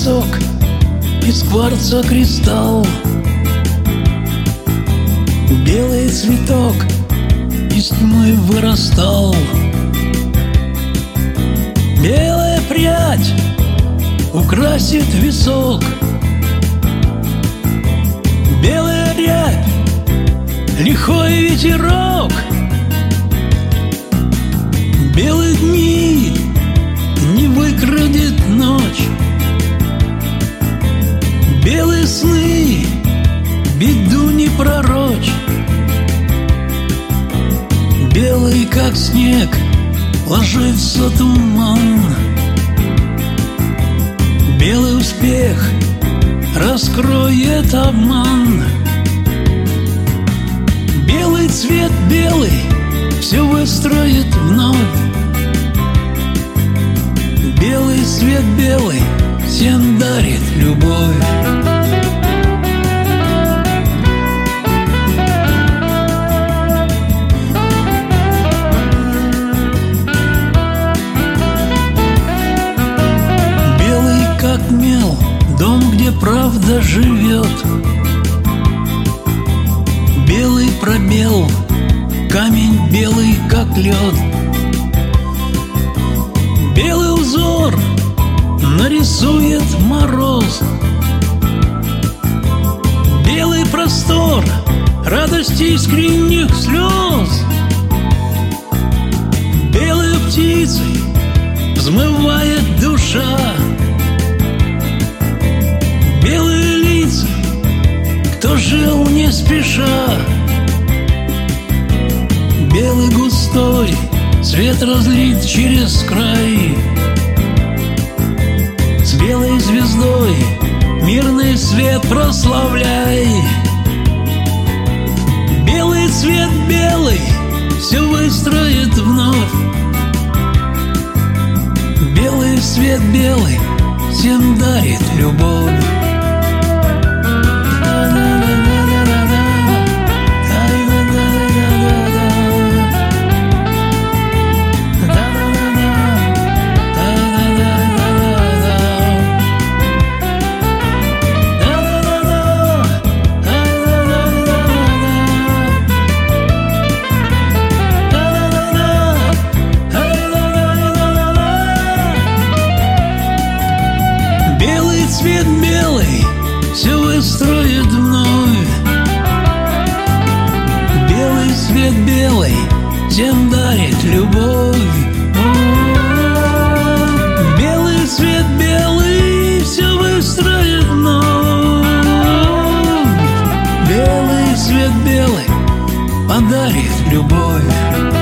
из кварца кристалл. Белый цветок из тьмы вырастал. Белая прядь украсит висок. Белая рябь, лихой ветерок. Белые дни беду не пророчь. Белый, как снег, ложится туман. Белый успех раскроет обман. Белый цвет белый все выстроит вновь. Белый свет белый всем дарит любовь дом, где правда живет. Белый пробел, камень белый как лед. Белый узор нарисует мороз. Белый простор радости искренних слез. Белой птицей взмывает душа не спеша. Белый густой свет разлит через край. С белой звездой мирный свет прославляй. Белый цвет белый все выстроит вновь. Белый свет белый всем дарит любовь Цвет белый все выстроит вновь. Белый свет белый всем дарит любовь. Белый свет белый все выстроит вновь. Белый свет белый подарит любовь